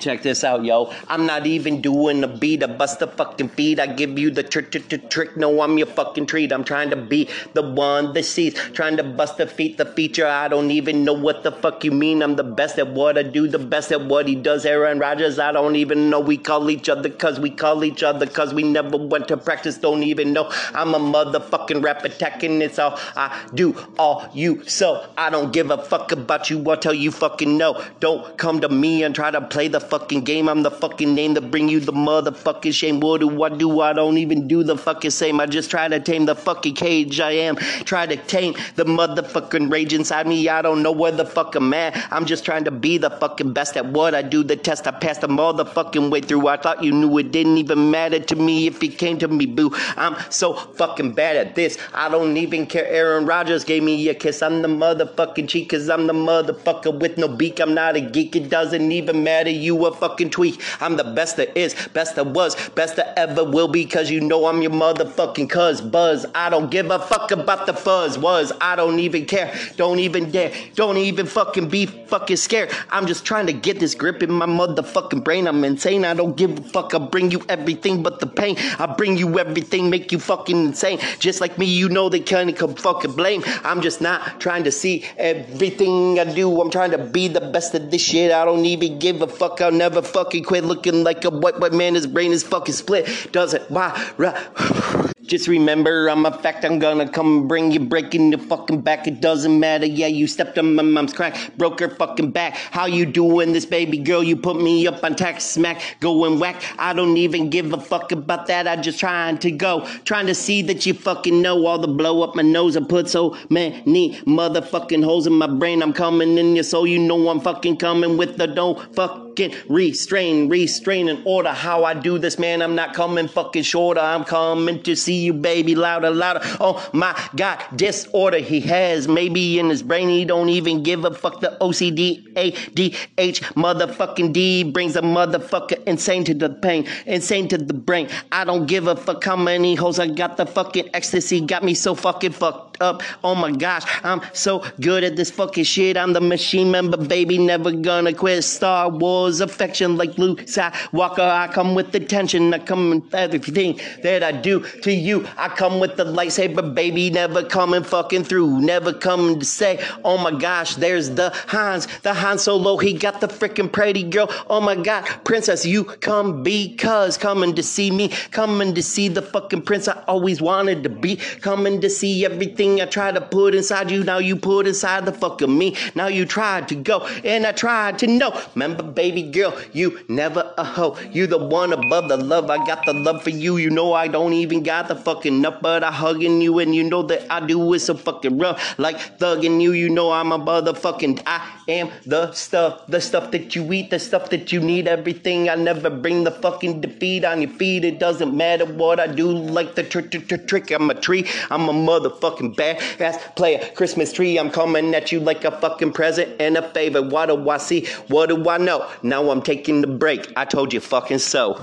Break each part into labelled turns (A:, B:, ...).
A: Check this out, yo. I'm not even doing the beat. I bust the fucking beat. I give you the trick, trick, trick. No, I'm your fucking treat. I'm trying to be the one that sees. Trying to bust the feet, the feature. I don't even know what the fuck you mean. I'm the best at what I do, the best at what he does. Aaron Rodgers, I don't even know. We call each other cause we call each other cause we never went to practice. Don't even know. I'm a motherfucking rap attacking. It's all I do, all you. So I don't give a fuck about you until you fucking know. Don't come to me and try to play the fucking game. I'm the fucking name to bring you the motherfucking shame. What do I do? I don't even do the fucking same. I just try to tame the fucking cage I am. Try to tame the motherfucking rage inside me. I don't know where the fuck I'm at. I'm just trying to be the fucking best at what I do. The test I passed the motherfucking way through. I thought you knew it didn't even matter to me if you came to me, boo. I'm so fucking bad at this. I don't even care. Aaron Rodgers gave me a kiss. I'm the motherfucking cheat cause I'm the motherfucker with no beak. I'm not a geek. It doesn't even matter. You a fucking tweak. I'm the best that is, best that was, best that ever will be, cause you know I'm your motherfucking cuz. Buzz, I don't give a fuck about the fuzz. Was, I don't even care. Don't even dare. Don't even fucking be fucking scared. I'm just trying to get this grip in my motherfucking brain. I'm insane. I don't give a fuck. I bring you everything but the pain. I bring you everything, make you fucking insane. Just like me, you know they can't come fucking blame. I'm just not trying to see everything I do. I'm trying to be the best at this shit. I don't even give a fuck. I'll never fucking quit looking like a white white man. His brain is fucking split. Doesn't why? Just remember, I'm a fact. I'm gonna come bring you breaking your fucking back. It doesn't matter. Yeah, you stepped on my mom's crack, broke her fucking back. How you doing, this baby girl? You put me up on tax smack, going whack. I don't even give a fuck about that. I just trying to go, trying to see that you fucking know all the blow up my nose. I put so many motherfucking holes in my brain. I'm coming in your soul. You know I'm fucking coming with the don't fucking restrain, restrain and order. How I do this, man. I'm not coming fucking shorter. I'm coming to see you, baby, louder, louder. Oh my God, disorder he has. Maybe in his brain he don't even give a fuck. The OCD, ADH, motherfucking D brings a motherfucker insane to the pain, insane to the brain. I don't give a fuck how many hoes I got. The fucking ecstasy got me so fucking fucked up. Oh my gosh, I'm so good at this fucking shit. I'm the machine member, baby, never gonna quit. Star Wars affection like Luke Skywalker. I come with the tension. I come with everything that I do to you. I come with the lightsaber, baby, never coming fucking through. Never coming to say, oh my gosh, there's the Hans, the Han Solo. He got the freaking pretty girl. Oh my god, princess, you come because coming to see me, coming to see the fucking prince I always wanted to be, coming to see everything I tried to put inside you. Now you put inside the fucking me. Now you tried to go and I tried to know. Remember, baby girl, you never a hoe. You the one above the love. I got the love for you. You know I don't even got the fucking up, but I hugging you and you know that I do it so fucking rough. Like thugging you, you know I'm a motherfucking. I am the stuff, the stuff that you eat, the stuff that you need. Everything I never bring the fucking defeat on your feet. It doesn't matter what I do. Like the trick, trick, trick. I'm a tree. I'm a motherfucking badass player. Christmas tree. I'm coming at you like a fucking present and a favor. What do I see? What do I know? Now I'm taking the break. I told you fucking so.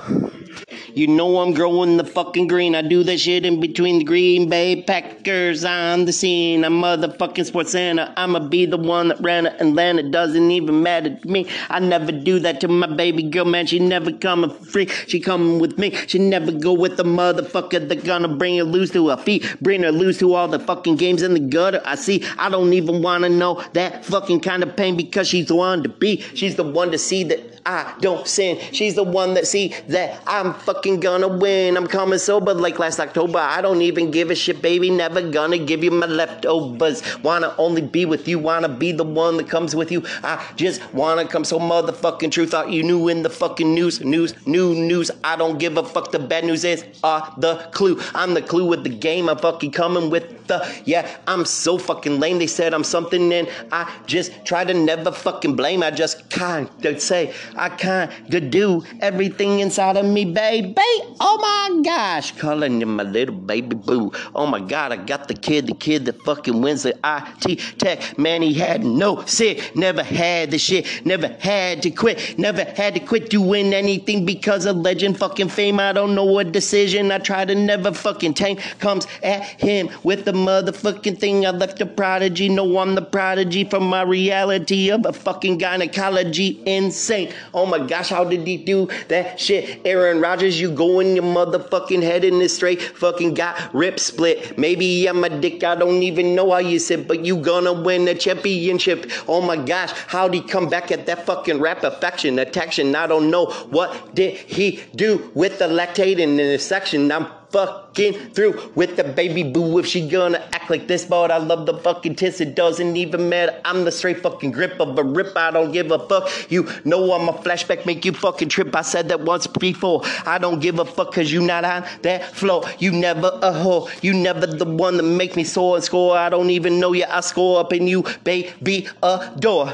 A: You know I'm growing the fucking green. I do that shit in between the Green Bay Packers on the scene. I'm motherfucking sports Santa. I'ma be the one that ran. It doesn't even matter to me. I never do that to my baby girl, man. She never coming free. She coming with me. She never go with the motherfucker that gonna bring her loose to her feet. Bring her loose to all the fucking games in the gutter. I see. I don't even wanna know that fucking kind of pain because she's the one to be. She's the one to see that I don't sin. She's the one that see that I'm fucking gonna win. I'm coming sober like last October. I don't even give a shit, baby. Never gonna give you my leftovers. Wanna only be with you. Wanna be the one that comes with you. I just wanna come so motherfucking true. Thought you knew in the fucking news, news, new news. I don't give a fuck. The bad news is uh the clue. I'm the clue with the game. I'm fucking coming with the yeah. I'm so fucking lame. They said I'm something and I just try to never fucking blame. I just kind of say I kind of do everything inside of me me baby. Oh my gosh, calling you my little baby boo. Oh my god, I got the kid, the kid that fucking wins the IT tech. Man, he had no sit, never had the shit, never had to quit, never had to quit doing anything because of legend fucking fame. I don't know what decision I try to never fucking tank comes at him with the motherfucking thing. I left a prodigy, no, I'm the prodigy from my reality of a fucking gynecology insane. Oh my gosh, how did he do that shit? Aaron Rodgers, you go in your motherfucking head in this straight fucking got rip split. Maybe I'm a dick, I don't even know how you sit, but you gonna win the championship. Oh my gosh, how'd he come back at that fucking rap affection, attraction? I don't know. What did he do with the lactating in the section? I'm fucking through with the baby boo if she gonna act like this, but I love the fucking tits. It doesn't even matter. I'm the straight fucking grip of a rip. I don't give a fuck. You know I'm a flashback, make you fucking trip. I said that once before. I don't give a fuck cause you not on that floor. You never a hoe. You never the one that make me soar and score. I don't even know you. I score up in you, baby, adore.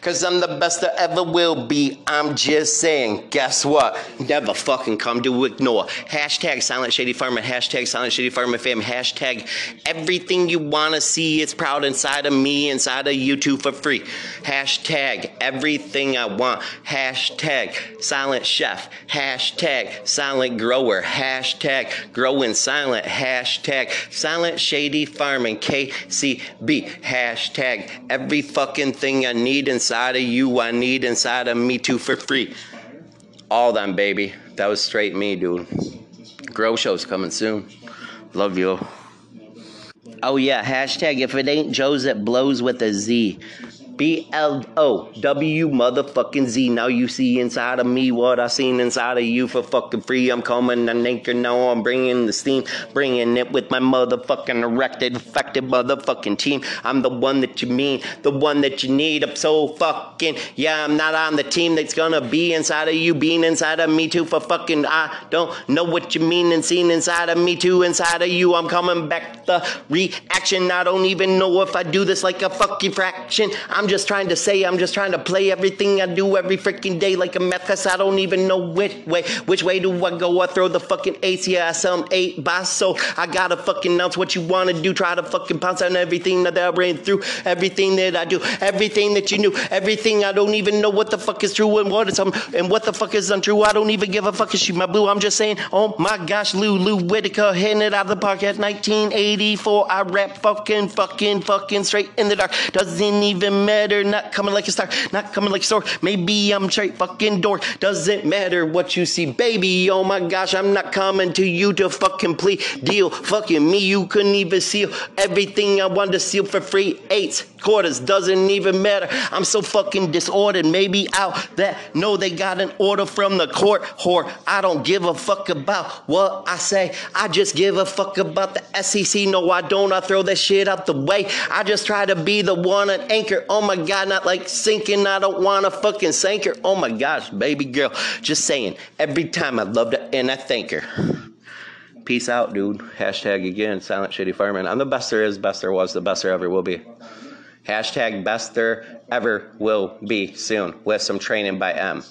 A: Cause I'm the best there ever will be. I'm just saying, guess what? Never fucking come to ignore. Hashtag Silent Shady Farmer, hashtag Silent Shady Farmer fam, hashtag everything you wanna see. It's proud inside of me, inside of you too for free. Hashtag everything I want. Hashtag Silent Chef. Hashtag Silent Grower. Hashtag Growing Silent. Hashtag Silent Shady Farming. KCB. Hashtag every fucking thing I need inside inside of you, I need inside of me too for free. All them, baby. That was straight me, dude. Grow show's coming soon. Love you. Oh yeah, hashtag if it ain't Joe's it blows with a Z. B L O W motherfucking Z. Now you see inside of me what I seen inside of you for fucking free. I'm coming an anchor now. I'm bringing the steam, bringing it with my motherfucking erected, effective motherfucking team. I'm the one that you mean, the one that you need. I'm so fucking yeah. I'm not on the team that's gonna be inside of you, being inside of me too. For fucking I don't know what you mean and seen inside of me too. Inside of you, I'm coming back. The reaction. I don't even know if I do this like a fucking fraction. I'm just trying to say, I'm just trying to play everything I do every freaking day like a meth, cause I don't even know which way, which way do I go? I throw the fucking ace, yeah, I some eight by so I gotta fucking announce what you wanna do, try to fucking pounce on everything that I ran through, everything that I do, everything that you knew, everything I don't even know what the fuck is true and what is um, and what the fuck is untrue. I don't even give a fuck, is she my boo? I'm just saying, oh my gosh, Lulu Whitaker hitting it out of the park at 1984. I rap fucking, fucking, fucking straight in the dark. Doesn't even matter Not coming like a star, not coming like a star. Maybe I'm straight fucking dork. Doesn't matter what you see, baby. Oh my gosh, I'm not coming to you to fucking plea deal. Fucking me, you couldn't even seal everything I wanted to seal for free. Eights, quarters, doesn't even matter. I'm so fucking disordered. Maybe out that no, they got an order from the court. Whore, I don't give a fuck about what I say. I just give a fuck about the SEC. No, I don't. I throw that shit out the way. I just try to be the one an anchor on Oh my God, not like sinking. I don't want to fucking sink her. Oh my gosh, baby girl. Just saying, every time I love her and I thank her. Peace out, dude. Hashtag again, Silent Shady Fireman. I'm the best there is, best there was, the best there ever will be. Hashtag best there ever will be soon with some training by M.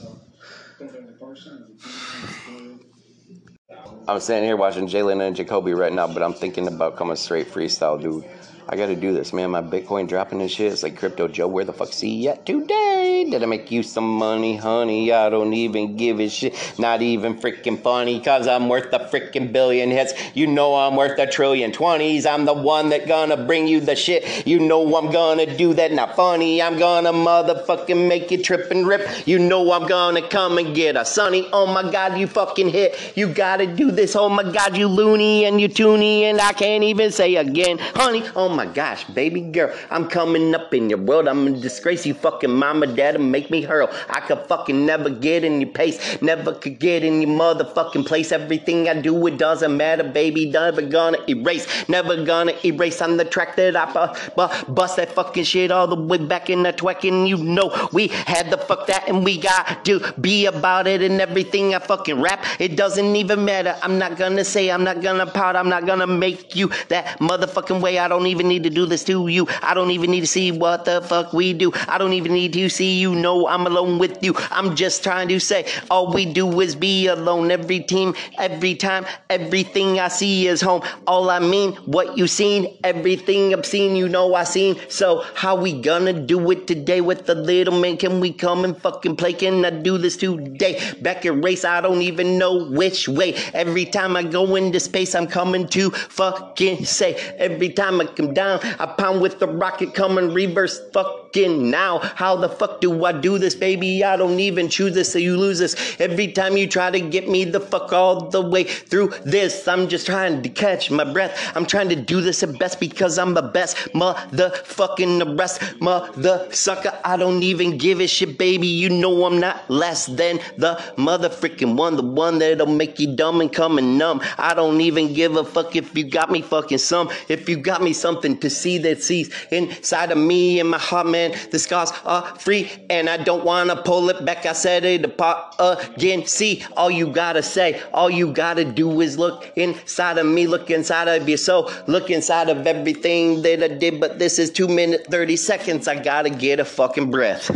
A: I'm sitting here watching Jalen and Jacoby right now, but I'm thinking about coming straight freestyle, dude. I gotta do this, man. My Bitcoin dropping and shit. It's like Crypto Joe, where the fuck see at today? Did I make you some money, honey? I don't even give a shit. Not even freaking funny, cause I'm worth a freaking billion hits. You know I'm worth a trillion twenties. I'm the one that gonna bring you the shit. You know I'm gonna do that. Not funny. I'm gonna motherfucking make you trip and rip. You know I'm gonna come and get a sunny. Oh my god, you fucking hit. You gotta do this. Oh my god, you loony and you toony. And I can't even say again, honey. Oh my my gosh, baby girl, I'm coming up in your world. I'm gonna disgrace you, fucking mama, dad, and make me hurl. I could fucking never get in your pace, never could get in your motherfucking place. Everything I do, it doesn't matter, baby. Never gonna erase, never gonna erase. On the track that I bu- bu- bust that fucking shit all the way back in the twack, and you know we had the fuck that, and we got to be about it and everything I fucking rap. It doesn't even matter. I'm not gonna say, I'm not gonna pout, I'm not gonna make you that motherfucking way. I don't even need to do this to you. I don't even need to see what the fuck we do. I don't even need to see you know I'm alone with you. I'm just trying to say all we do is be alone. Every team, every time, everything I see is home. All I mean, what you seen, everything I've seen, you know I seen. So how we gonna do it today with the little man? Can we come and fucking play? Can I do this today? Back in race, I don't even know which way. Every time I go into space, I'm coming to fucking say. Every time I down, I pound with the rocket coming reverse fucking now. How the fuck do I do this, baby? I don't even choose this, so you lose this. Every time you try to get me the fuck all the way through this, I'm just trying to catch my breath. I'm trying to do this at best because I'm the best motherfucking the rest mother sucker. I don't even give a shit, baby. You know I'm not less than the mother freaking one, the one that'll make you dumb and come and numb. I don't even give a fuck if you got me fucking some. If you got me something to see that sees inside of me and my heart, man, the scars are free and I don't wanna pull it back. I said it apart again. See, all you gotta say, all you gotta do is look inside of me, look inside of your soul, look inside of everything that I did. But this is two minutes, 30 seconds. I gotta get a fucking breath.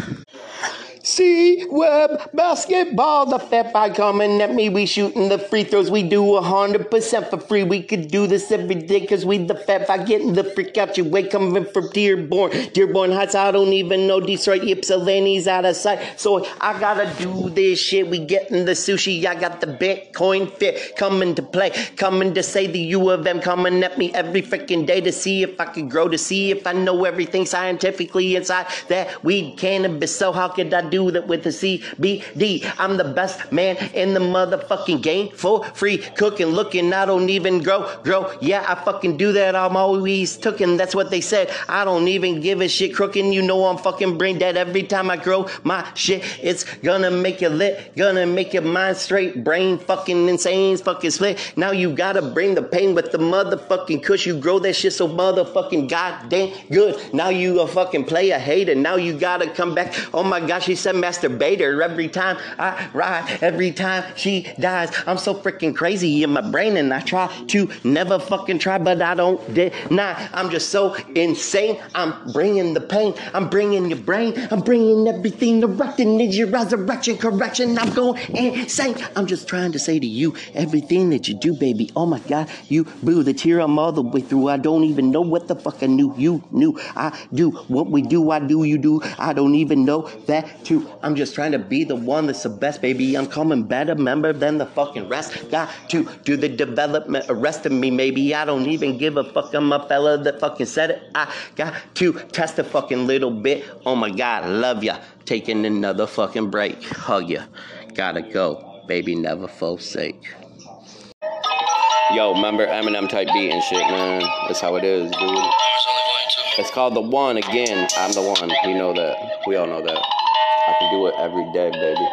A: See web basketball, the fat by coming at me. We shooting the free throws. We do a hundred percent for free. We could do this every day cause we the fat by getting the freak out your way coming from Dearborn. Dearborn Heights, I don't even know Detroit, Ypsilanti's out of sight. So I gotta do this shit. We getting the sushi. I got the Bitcoin fit coming to play. Coming to say the U of M coming at me every freaking day to see if I could grow, to see if I know everything scientifically inside that weed cannabis. So how could I do that with the CBD. I'm the best man in the motherfucking game for free cooking, looking. I don't even grow, grow. Yeah, I fucking do that. I'm always tooking. That's what they said. I don't even give a shit crooking. You know I'm fucking brain dead every time I grow my shit. It's gonna make you lit, gonna make your mind straight, brain fucking insane, fucking split. Now you gotta bring the pain with the motherfucking kush. You grow that shit so motherfucking goddamn good. Now you a fucking player hater. Now you gotta come back. Oh my gosh, he said masturbator every time I ride, every time she dies. I'm so freaking crazy in my brain and I try to never fucking try, but I don't deny. I'm just so insane. I'm bringing the pain. I'm bringing your brain. I'm bringing everything to rectin' is your resurrection correction. I'm going insane. I'm just trying to say to you everything that you do, baby. Oh my God, you blew the tear I'm all the way through. I don't even know what the fuck I knew. You knew I do what we do. I do, you do. I don't even know that too. I'm just trying to be the one that's the best, baby. I'm coming better member than the fucking rest. Got to do the development, arresting me, maybe. I don't even give a fuck. I'm a fella that fucking said it. I got to test a fucking little bit. Oh my God, love ya. Taking another fucking break. Hug ya. Gotta go, baby. Never forsake. Yo, remember Eminem type beat and shit, man. That's how it is, dude. It's called The One again. I'm the one. We know that. We all know that. I can do it every day, baby.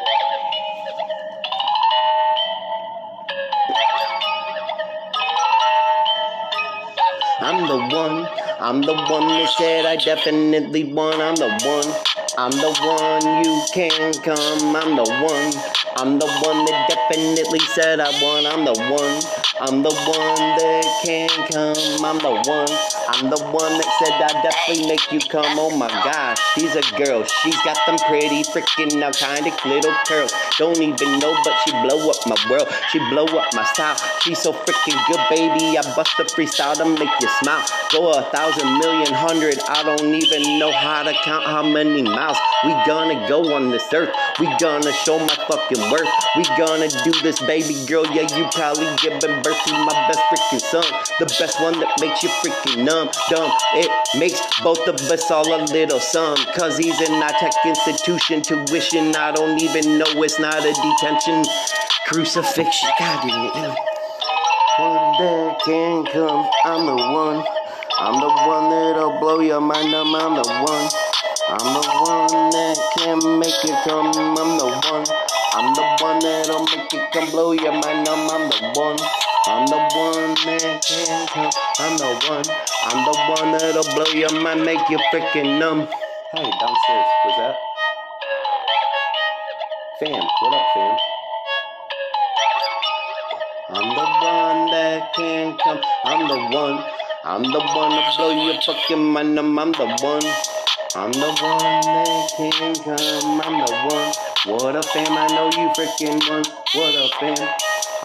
A: I'm the one. I'm the one that said I definitely won. I'm the one. I'm the one you can come. I'm the one. I'm the one that definitely said I won. I'm the one. I'm the one that can come. I'm the one. I'm the one that said I definitely make you come. Oh my God, she's a girl. She's got them pretty freaking now kind of little curls. Don't even know, but she blow up my world. She blow up my style. She's so freaking good, baby. I bust a freestyle to make you smile. Go a thousand million hundred. I don't even know how to count how many miles. We gonna go on this earth. We gonna show my fucking worth. We gonna do this, baby girl. Yeah, you probably giving birth to my best freaking son. The best one that makes you freaking numb, dumb. It makes both of us all a little some. Cause he's in our tech institution, tuition. I don't even know it's not a detention. Crucifixion, God damn it. One day can come, I'm the one. I'm the one that'll blow your mind, I'm, I'm the one. I'm the one that can make it come, I'm the one. I'm the one that'll make it come blow your mind, I'm, I'm the one. I'm the one that can come. I'm the one. I'm the one that'll blow your mind, make you freaking numb. Hey, downstairs. What's that? Fam, what up, fam? I'm the one that can come. I'm the one. I'm the one to blow your fucking mind. I'm, I'm the one. I'm the one that can come. I'm the one. What a fam, I know you freaking want. What a fam.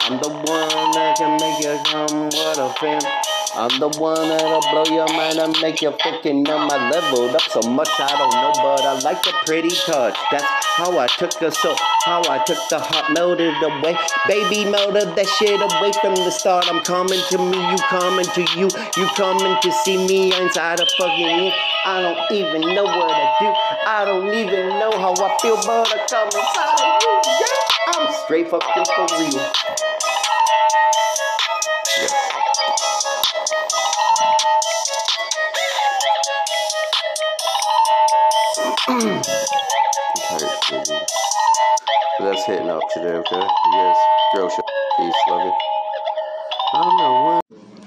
A: I'm the one that can make you come. What a fam. I'm the one that'll blow your mind and make you fucking numb. I leveled up so much I don't know, but I like the pretty touch. That's how I took the soul, how I took the heart, melted away. Baby, melted that shit away from the start. I'm coming to me, you coming to you, you coming to see me inside of fucking you. I don't even know what I do. I don't even know how I feel, but I come inside of you. Yeah, I'm straight fucking for real. That's hitting up today, okay? Yes, girl, peace, love you. I don't know.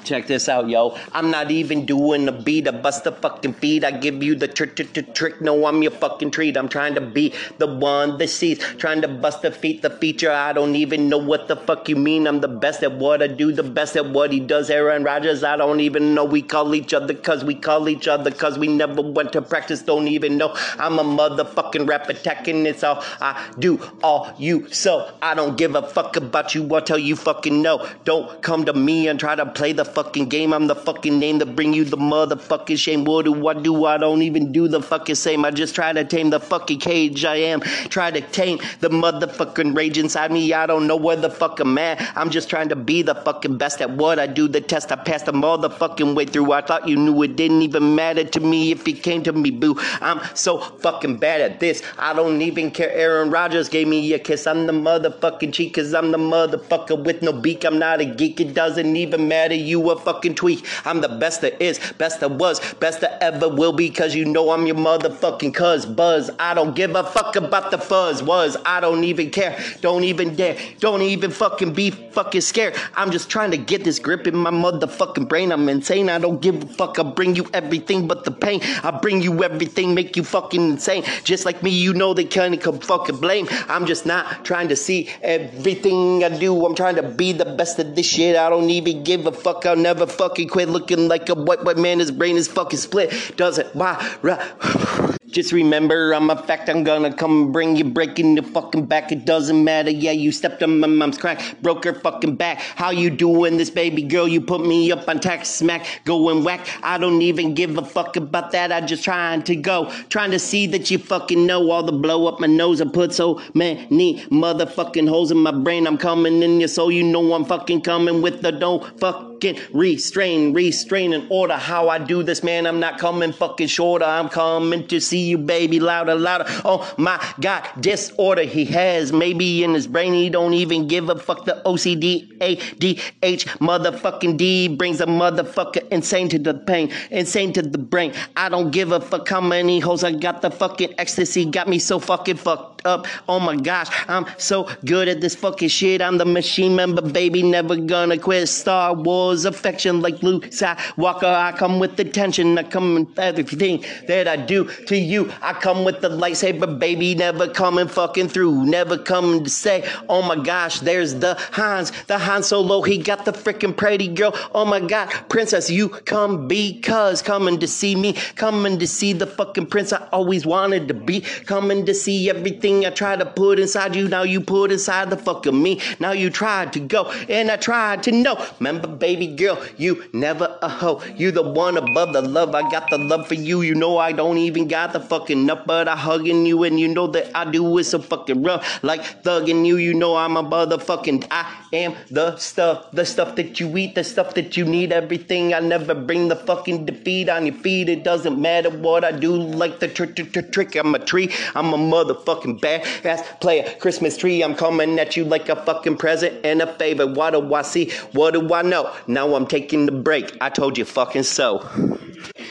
A: Check this out, yo. I'm not even doing the beat. I bust the fucking beat. I give you the trick, trick, trick, trick. No, I'm your fucking treat. I'm trying to be the one that sees. Trying to bust the feet, the feature. I don't even know what the fuck you mean. I'm the best at what I do, the best at what he does. Aaron Rodgers, I don't even know. We call each other cause we call each other cause we never went to practice. Don't even know. I'm a motherfucking rap attacking. It's all I do, all you. So I don't give a fuck about you until you fucking know. Don't come to me and try to play the fucking game. I'm the fucking name to bring you the motherfucking shame. What do I do? I don't even do the fucking same. I just try to tame the fucking cage I am. Try to tame the motherfucking rage inside me. I don't know where the fuck I'm at. I'm just trying to be the fucking best at what I do. The test I passed the motherfucking way through. I thought you knew it didn't even matter to me if it came to me, boo. I'm so fucking bad at this. I don't even care. Aaron Rodgers gave me a kiss. I'm the motherfucking cheek, cause I'm the motherfucker with no beak. I'm not a geek. It doesn't even matter. You a fucking tweak. I'm the best that is, best that was, best that ever will be, cause you know I'm your motherfucking cuz. Buzz, I don't give a fuck about the fuzz. Was, I don't even care. Don't even dare. Don't even fucking be fucking scared. I'm just trying to get this grip in my motherfucking brain. I'm insane. I don't give a fuck. I bring you everything but the pain. I bring you everything, make you fucking insane. Just like me, you know they can't come fucking blame. I'm just not trying to see everything I do. I'm trying to be the best of this shit. I don't even give a fuck. I'll never fucking quit looking like a white white man. His brain is fucking split. Doesn't why? Just remember, I'm a fact. I'm gonna come bring you breaking the fucking back. It doesn't matter. Yeah, you stepped on my mom's crack, broke her fucking back. How you doing, this baby girl? You put me up on tax smack, going whack. I don't even give a fuck about that. I'm just trying to go, trying to see that you fucking know all the blow up my nose. I put so many motherfucking holes in my brain. I'm coming in your soul. You know I'm fucking coming with the don't fucking restrain, restrain and order. How I do this, man. I'm not coming fucking shorter. I'm coming to see you, baby, louder, louder. Oh my God, disorder he has. Maybe in his brain he don't even give a fuck. The OCD, ADH, motherfucking D brings a motherfucker insane to the pain, insane to the brain. I don't give a fuck how many hoes I got. The fucking ecstasy got me so fucking fucked up. Oh my gosh, I'm so good at this fucking shit. I'm the machine member, baby, never gonna quit. Star Wars affection like Luke Skywalker. I come with the tension. I come with everything that I do to you. I come with the lightsaber, baby, never coming fucking through. Never coming to say, oh my gosh, there's the Hans, the Han Solo. He got the freaking pretty girl. Oh my god, princess, you come because coming to see me, coming to see the fucking prince I always wanted to be, coming to see everything I tried to put inside you. Now you put inside the fucking me. Now you tried to go and I tried to know. Remember, baby girl, you never a hoe. You the one above the love. I got the love for you. You know I don't even got the fucking up, but I hugging you and you know that I do it so fucking rough. Like thugging you, you know I'm a motherfucking. I am the stuff, the stuff that you eat, the stuff that you need, everything. I never bring the fucking defeat on your feet. It doesn't matter what I do, like the trick, trick, trick. I'm a tree. I'm a motherfucking badass player. Christmas tree. I'm coming at you like a fucking present and a favor. What do I see? What do I know? Now I'm taking the break. I told you fucking so.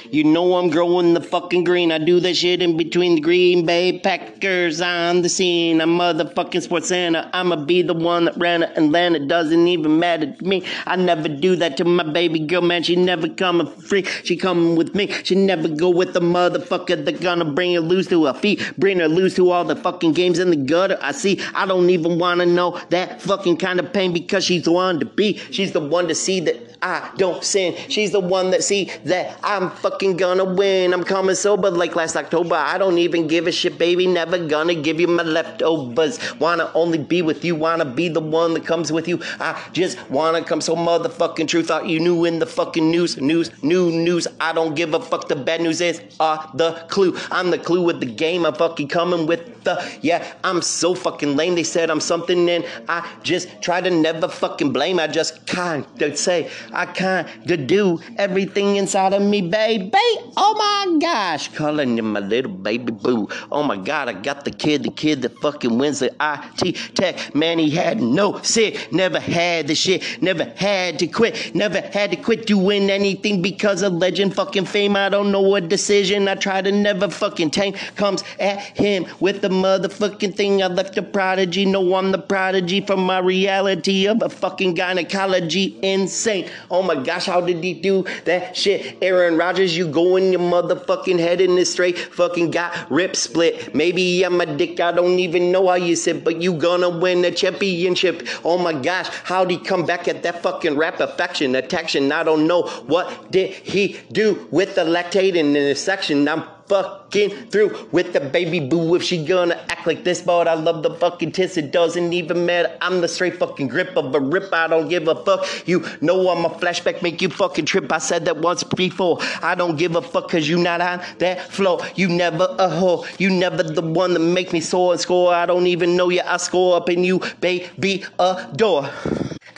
A: You know I'm growing the fucking green. I do that shit in between the Green Bay Packers on the scene. I'm motherfucking sports Santa. I'ma be the one that ran it. Atlanta. Doesn't even matter to me. I never do that to my baby girl, man. She never coming free. She coming with me. She never go with the motherfucker that gonna bring her loose to her feet. Bring her loose to all the fucking games in the gutter. I see. I don't even wanna know that fucking kind of pain because she's the one to be. She's the one to see that I don't sin. She's the one that see that I'm fucking gonna win. I'm coming sober like last October. I don't even give a shit, baby. Never gonna give you my leftovers. Wanna only be with you. Wanna be the one that comes with you. I just wanna come so motherfucking true. Thought you knew in the fucking news, news, new news. I don't give a fuck. The bad news is uh the clue. I'm the clue with the game. I'm fucking coming with the yeah. I'm so fucking lame. They said I'm something and I just try to never fucking blame. I just kinda say I kinda do everything inside of me, baby. Oh my gosh, calling you my little baby boo. Oh my god, I got the kid, the kid that fucking wins the IT tech. Man, he had no sick, never had the shit, never had to quit, never had to quit doing anything because of legend fucking fame. I don't know what decision I try to never fucking tame comes at him with the motherfucking thing. I left a prodigy, no, I'm the prodigy from my reality of a fucking gynecology. Insane. Oh my gosh, how did he do that shit? Aaron Rodgers, you go in your motherfucking head in this straight fucking got rip split. Maybe I'm a dick, I don't even know how you said, but you gonna win the championship. Oh my gosh, how'd he come back at that fucking rap affection, attraction? I don't know what did he do with the lactating in this section. I'm fucking through with the baby boo if she gonna act like this, but I love the fucking tits. It doesn't even matter. I'm the straight fucking grip of a rip. I don't give a fuck. You know I'm a flashback, make you fucking trip. I said that once before. I don't give a fuck cause you not on that floor. You never a whore. You never the one that make me soar and score. I don't even know you. I score up in you, baby, adore.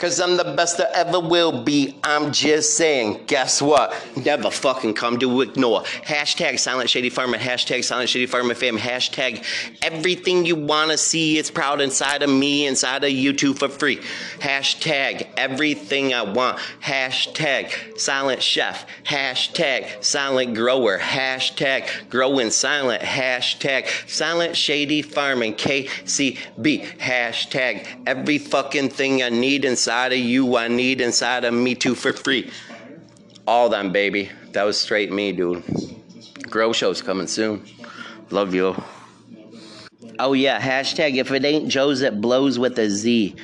A: Cause I'm the best there ever will be. I'm just saying, guess what? Never fucking come to ignore. Hashtag Silent Shady Farmer, hashtag Silent Shady Farmer fam, hashtag everything you wanna see is proud inside of me, inside of you too for free. Hashtag everything I want. Hashtag Silent Chef. Hashtag Silent Grower. Hashtag Growing Silent. Hashtag Silent Shady Farming. KCB. Hashtag every fucking thing I need inside of you, I need inside of me too for free. All them, baby. That was straight me, dude. Grow show's coming soon. Love you. Oh yeah, hashtag if it ain't Joe's it blows with a Z.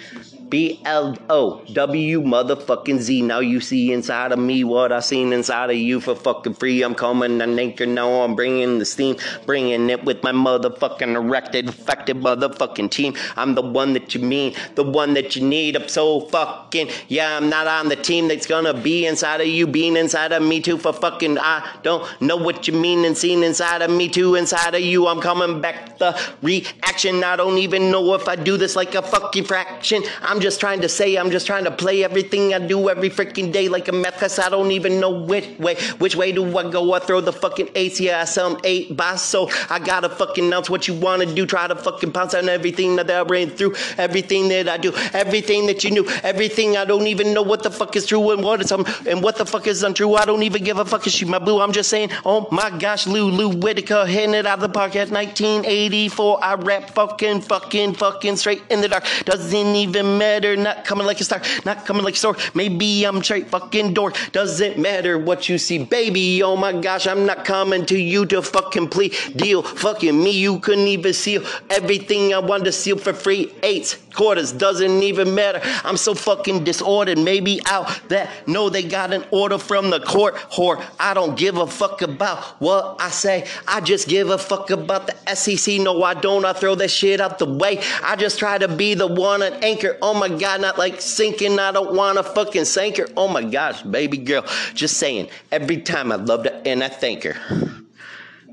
A: B L O W motherfucking Z. Now you see inside of me what I seen inside of you for fucking free. I'm coming an anchor now. I'm bringing the steam, bringing it with my motherfucking erected, effective motherfucking team. I'm the one that you mean, the one that you need. I'm so fucking yeah. I'm not on the team that's gonna be inside of you, being inside of me too. For fucking I don't know what you mean and seen inside of me too, inside of you. I'm coming back. The reaction. I don't even know if I do this like a fucking fraction. I'm I'm just trying to say, I'm just trying to play everything I do every freaking day like a meth, I don't even know which way, which way do I go? I throw the fucking eights, yeah, I sell eight boss, so I gotta fucking announce what you wanna do, try to fucking pounce on everything that I ran through, everything that I do, everything that you knew, everything I don't even know what the fuck is true and what is um, and what the fuck is untrue. I don't even give a fuck, she my boo? I'm just saying, oh my gosh, Lou, Lou Whitaker hitting it out of the park at 1984. I rap fucking, fucking, fucking straight in the dark. Doesn't even matter matter. Not coming like a star, not coming like a star. Maybe I'm straight fucking door. Doesn't matter what you see, baby. Oh my gosh, I'm not coming to you to fucking plea deal. Fucking me, you couldn't even seal everything I wanted to seal for free. Eights, quarters, doesn't even matter. I'm so fucking disordered. Maybe out that no, they got an order from the court. Whore, I don't give a fuck about what I say. I just give a fuck about the SEC. No, I don't. I throw that shit out the way. I just try to be the one an anchor on Oh my God, not like sinking. I don't want to fucking sink her. Oh my gosh, baby girl. Just saying, every time I love her and I thank her.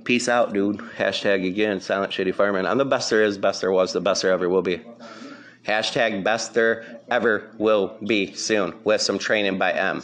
A: Peace out, dude. Hashtag again, Silent Shady Fireman. I'm the best there is, best there was, the best there ever will be. Hashtag best there ever will be soon with some training by M.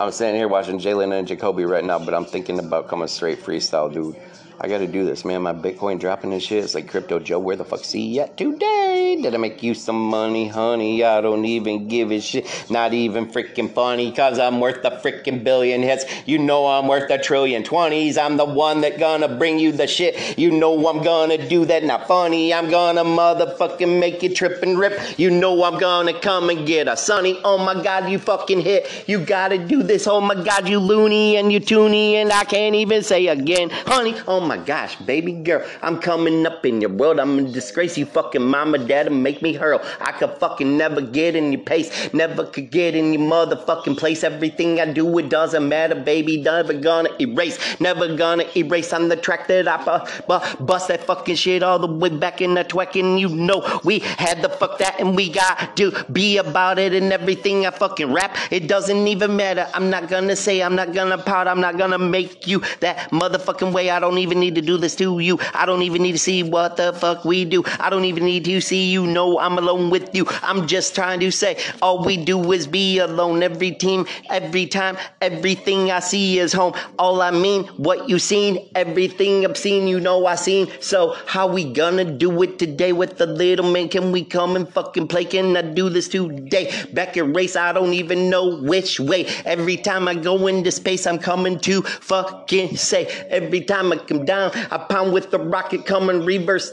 A: I'm sitting here watching Jalen and Jacoby right now, but I'm thinking about coming straight freestyle, dude. I gotta do this, man. My Bitcoin dropping and shit. It's like Crypto Joe, where the fuck see yet today? Did I make you some money, honey? I don't even give a shit. Not even freaking funny, cause I'm worth a freaking billion hits. You know I'm worth a trillion twenties. I'm the one that gonna bring you the shit. You know I'm gonna do that. Not funny. I'm gonna motherfucking make you trip and rip. You know I'm gonna come and get a sunny. Oh my god, you fucking hit. You gotta do this. Oh my god, you loony and you toony. And I can't even say again, honey. Oh my gosh, baby girl, I'm coming up in your world. I'm gonna disgrace you, fucking mama, dad, fucking make me hurl. I could fucking never get in your pace, never could get in your motherfucking place. Everything I do, it doesn't matter, baby. Never gonna erase, never gonna erase. I'm the track that I bu- bust that fucking shit all the way back in the twack, and you know we had the fuck that, and we got to be about it and everything I fucking rap. It doesn't even matter. I'm not gonna say, I'm not gonna pout, I'm not gonna make you that motherfucking way. I don't even need to do this to you. I don't even need to see what the fuck we do. I don't even need to see you know I'm alone with you. I'm just trying to say all we do is be alone. Every team, every time, everything I see is home. All I mean, what you seen, everything I've seen, you know I seen. So how we gonna do it today with the little man? Can we come and fucking play? Can I do this today? Back at race, I don't even know which way. Every time I go into space, I'm coming to fucking say. Every time I come down, I pound with the rocket coming reverse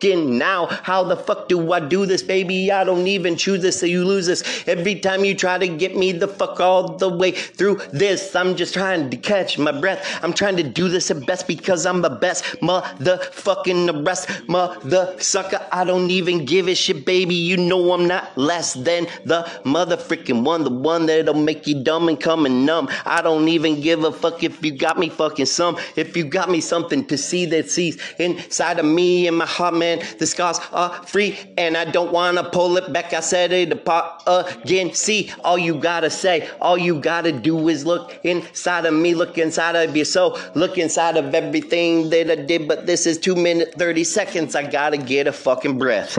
A: fucking now. How the fuck do I do this, baby? I don't even choose this, so you lose this. Every time you try to get me the fuck all the way through this, I'm just trying to catch my breath. I'm trying to do this at best because I'm the best motherfucking the rest. Mother sucker, I don't even give a shit, baby. You know I'm not less than the mother freaking one, the one that'll make you dumb and come and numb. I don't even give a fuck if you got me fucking some. If you got me something to see that sees inside of me and my heart, man, the scars are free and I don't wanna pull it back. I said it apart again. See, all you gotta say, all you gotta do is look inside of me, look inside of your soul, look inside of everything that I did. But this is two minutes, 30 seconds. I gotta get a fucking breath.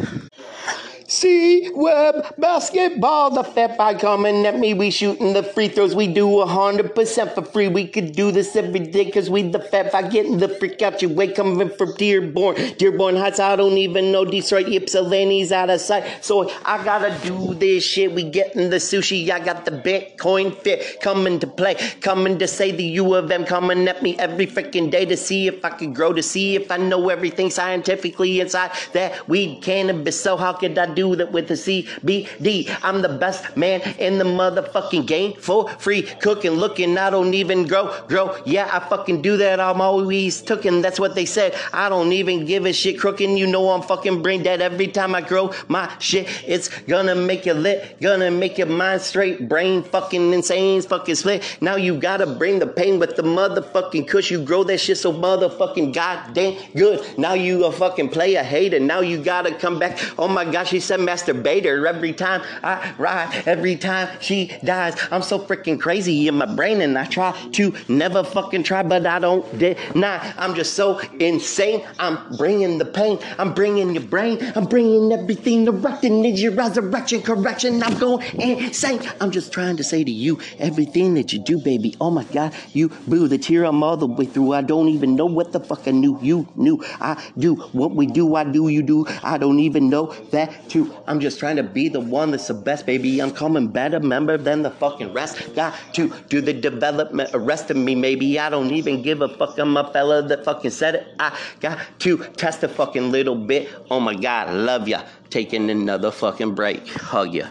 A: See, web basketball, the fat by coming at me. We shooting the free throws. We do 100% for free. We could do this every day because we the fat by getting the freak out your way coming from Dearborn. Dearborn Heights, I don't even know Detroit, Ypsilanti's out of sight. So I gotta do this shit. We getting the sushi. I got the Bitcoin fit coming to play. Coming to say the U of M coming at me every freaking day to see if I can grow, to see if I know everything scientifically inside that weed cannabis. So how could I do that with the CBD? I'm the best man in the motherfucking game for free. Cooking, looking, I don't even grow, grow. Yeah, I fucking do that. I'm always tooking. That's what they said. I don't even give a shit crooking. You know I'm fucking brain dead every time I grow my shit. It's gonna make you lit, gonna make your mind straight, brain fucking insane, fucking split. Now you gotta bring the pain with the motherfucking kush. You grow that shit so motherfucking goddamn good. Now you a fucking player hater. Now you gotta come back. Oh my gosh, said masturbator every time I ride, every time she dies. I'm so freaking crazy in my brain and I try to never fucking try, but I don't deny. I'm just so insane. I'm bringing the pain. I'm bringing your brain. I'm bringing everything to rectin' is your resurrection correction. I'm going insane. I'm just trying to say to you everything that you do, baby. Oh my God, you blew the tear I'm all the way through. I don't even know what the fuck I knew. You knew I do what we do. I do, you do. I don't even know that too. I'm just trying to be the one that's the best, baby. I'm coming better member than the fucking rest. Got to do the development, arresting me, maybe. I don't even give a fuck. I'm a fella that fucking said it. I got to test a fucking little bit. Oh my God, love ya. Taking another fucking break. Hug ya.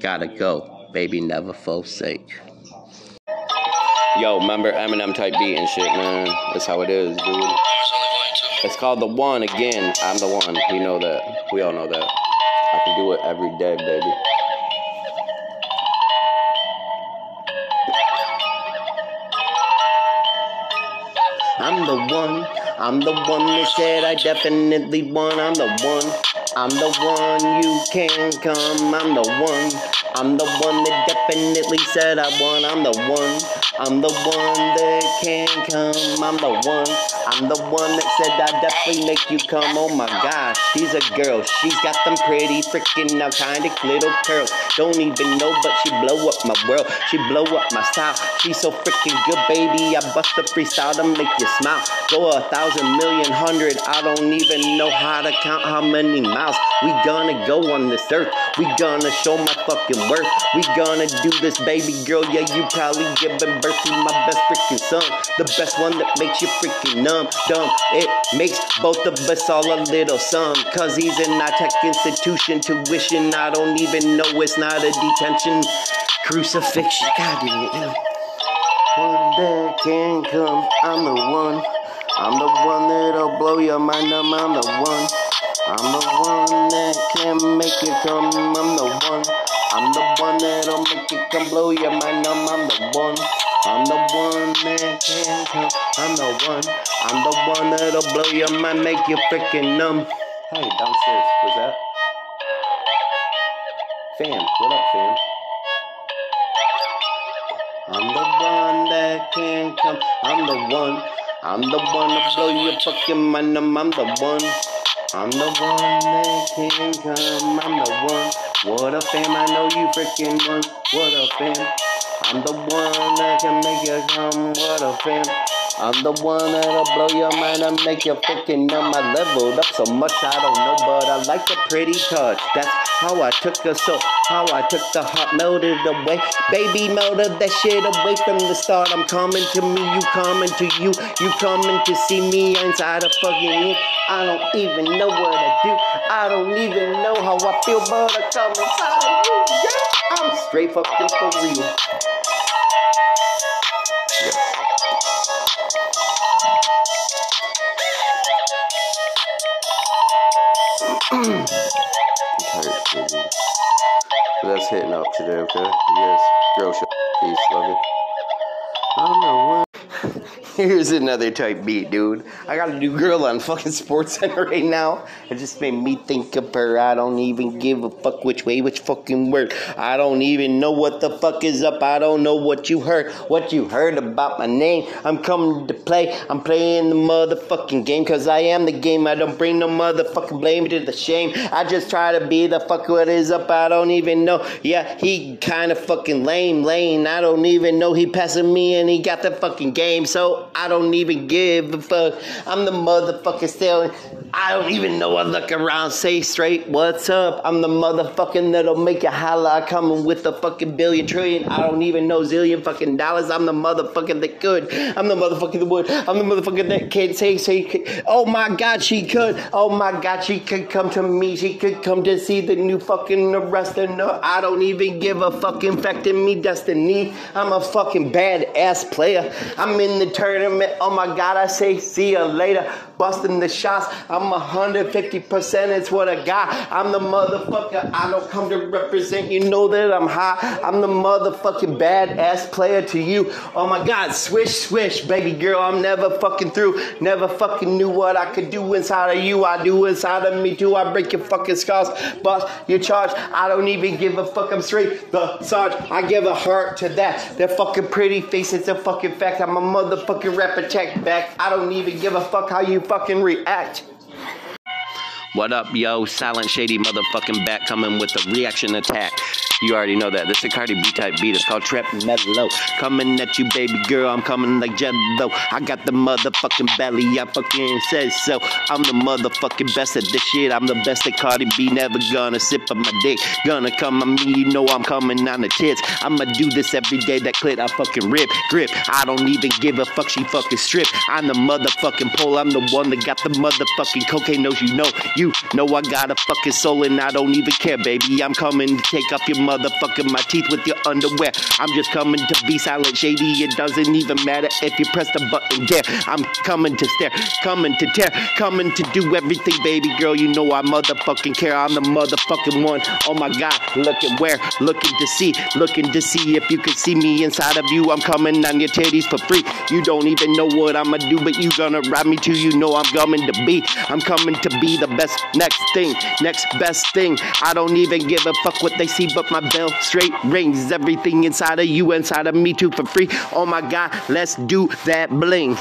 A: Gotta go, baby. Never forsake. Yo, remember Eminem type beat and shit, man. That's how it is, dude. It's called The One again. I'm the one. We know that. We all know that. I can do it every day, baby. I'm the one. I'm the one that said I definitely won. I'm the one. I'm the one you can come. I'm the one. I'm the one that definitely said I won. I'm the one. I'm the one that can come. I'm the one. I'm the one that said I definitely make you come. Oh my gosh, she's a girl. She's got them pretty freaking now kind of little curls. Don't even know, but she blow up my world. She blow up my style. She's so freaking good, baby. I bust a freestyle to make you smile. Go a thousand million hundred. I don't even know how to count how many miles. We gonna go on this earth. We gonna show my fucking worth. We gonna do this, baby girl. Yeah, you probably giving birth to my best freaking son. The best one that makes you freaking numb, dumb. It makes both of us all a little some. Cause he's in our tech institution. Tuition, I don't even know it's not a detention. Crucifixion, God damn it. One that can come, I'm the one. I'm the one that'll blow your mind. I'm, I'm the one. I'm the one that can make it come. I'm the one. I'm the one that'll make it come blow your mind. I'm, I'm the one. I'm the one that can come. I'm the one. I'm the one that'll blow your mind, make you freaking numb. Hey, downstairs. What's that? Fam, what up, fam? I'm the one that can come. I'm the one. I'm the one to blow your fucking mind. I'm, I'm the one. I'm the one that can come. I'm the one. What up, fam? I know you freaking one. What up, fam? I'm the one that can make you come. What up, fam? I'm the one that'll blow your mind and make you fucking numb. I leveled up so much I don't know, but I like the pretty touch. That's how I took the soul, how I took the heart, melted away. Baby, melted that shit away from the start. I'm coming to me, you coming to you, you coming to see me inside of fucking me. I don't even know what I do. I don't even know how I feel, but I come inside of you. Yeah, I'm straight fucking for real. That's hitting up today, okay? You guys, shit. Peace, love you. I don't know. Here's another type beat, dude. I got a new girl on fucking Sports Center right now. It just made me think of her. I don't even give a fuck which way, which fucking word. I don't even know what the fuck is up. I don't know what you heard, what you heard about my name. I'm coming to play. I'm playing the motherfucking game because I am the game. I don't bring no motherfucking blame to the shame. I just try to be the fuck what is up. I don't even know. Yeah, he kind of fucking lame, lame. I don't even know he passing me and he got the fucking game. So I don't even give a fuck. I'm the motherfucking stallion. I don't even know I look around, say straight, what's up? I'm the motherfucking that'll make you holla. Coming with the fucking billion trillion. I don't even know zillion fucking dollars. I'm the motherfucking that could. I'm the motherfucking that would. I'm the motherfucking that can't say, say, oh my god, she could. Oh my god, she could come to me. She could come to see the new fucking arrest. No, uh, I don't even give a fuck. Infecting me, destiny. I'm a fucking badass player. I'm in the Oh my god, I say, see ya later. Busting the shots. I'm 150%. It's what I got. I'm the motherfucker. I don't come to represent. You know that I'm high. I'm the motherfucking badass player to you. Oh my god, swish, swish, baby girl. I'm never fucking through. Never fucking knew what I could do inside of you. I do inside of me too. I break your fucking skulls. Bust your charge. I don't even give a fuck. I'm straight. The Sarge. I give a heart to that. That fucking pretty face. It's a fucking fact. I'm a motherfucking rapper. Check back. I don't even give a fuck how you fucking react. What up, yo? Silent Shady motherfucking back coming with a reaction attack. You already know that. This is Cardi B type beat. It's called Trap Mellow. Coming at you, baby girl. I'm coming like Jello. I got the motherfucking belly. I fucking says so. I'm the motherfucking best at this shit. I'm the best at Cardi B. Never gonna sip of my dick. Gonna come on me. You know I'm coming on the tits. I'ma do this every day. That clit I fucking rip, grip. I don't even give a fuck. She fucking strip. I'm the motherfucking pole. I'm the one that got the motherfucking cocaine. nose. you know. You know I got a fucking soul and I don't even care, baby. I'm coming to take off your motherfucking my teeth with your underwear. I'm just coming to be silent, shady. It doesn't even matter if you press the button there. I'm coming to stare, coming to tear, coming to do everything, baby girl. You know I motherfucking care. I'm the motherfucking one. Oh my god, looking where? Looking to see, looking to see if you can see me inside of you. I'm coming on your titties for free. You don't even know what I'ma do, but you gonna ride me to you know I'm coming to be. I'm coming to be the best. Next thing, next best thing. I don't even give a fuck what they see, but my bell straight rings. Everything inside of you, inside of me too for free. Oh my god, let's do that bling.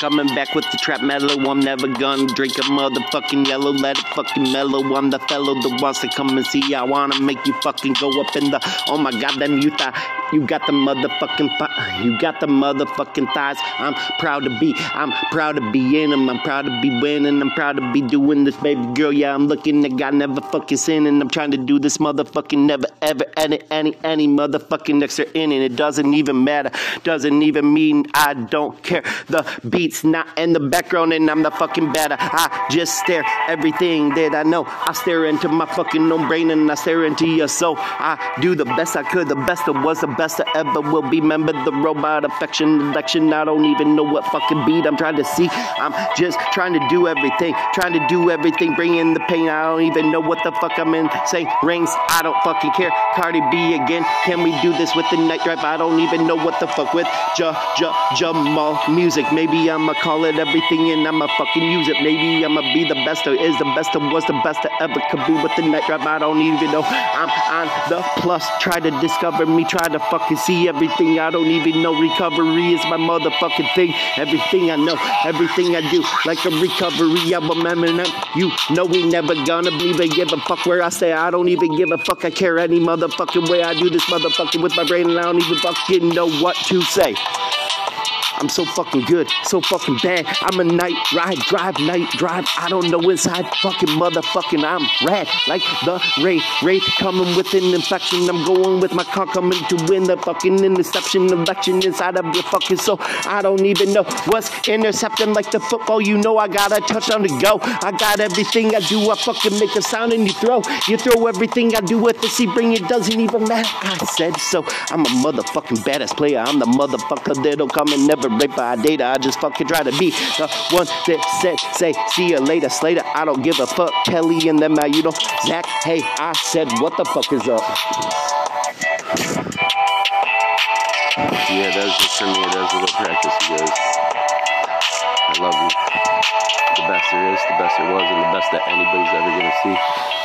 A: Coming back with the trap mellow, I'm never gonna drink a motherfucking yellow, let it fucking mellow. I'm the fellow that wants to come and see. I wanna make you fucking go up in the. Oh my god, them you thought you got the motherfucking fi- you got the motherfucking thighs. I'm proud to be, I'm proud to be in them. I'm proud to be winning. I'm proud to be doing this, baby girl. Yeah, I'm looking at God, never fucking sinning. I'm trying to do this motherfucking never ever any any any motherfucking extra in, and it doesn't even matter. Doesn't even mean I don't care. The beats not in the background, and I'm the fucking better. I just stare everything that I know. I stare into my fucking own brain, and I stare into your soul. I do the best I could, the best that was the best best I ever will be. Remember the robot affection election. I don't even know what fucking beat I'm trying to see. I'm just trying to do everything, trying to do everything, bring in the pain. I don't even know what the fuck I'm in. Say rings, I don't fucking care. Cardi B again. Can we do this with the night drive? I don't even know what the fuck with Ja Ja Jamal music. Maybe I'ma call it everything and I'ma fucking use it. Maybe I'ma be the best or is the best or was the best I ever could be with the night drive. I don't even know. I'm on the plus. Try to discover me. Try to fucking see everything. I don't even know. Recovery is my motherfucking thing. Everything I know, everything I do, like a recovery album. Eminem. You know we never gonna believe it. Give a fuck where I say I don't even give a fuck. I care any motherfucking way. I do this motherfucking with my brain and I don't even fucking know what to say. I'm so fucking good, so fucking bad. I'm a night ride, drive, night drive. I don't know inside fucking motherfucking. I'm rad like the Ray, Ray coming with an infection. I'm going with my car coming to win the fucking interception election inside of your fucking soul. I don't even know what's intercepting like the football. You know I got a touchdown to go. I got everything I do. I fucking make a sound and you throw. You throw everything I do with the C bring. It doesn't even matter. I said so. I'm a motherfucking badass player. I'm the motherfucker that'll come and never rape by data. I just fucking try to be the one that said, say, see you later, Slater. I don't give a fuck. Kelly and them, you know, Zach. Hey, I said, what the fuck is up? Yeah, that was just for me. That was a little practice, guys. I love you. The best there is, the best there was, and the best that anybody's ever gonna see.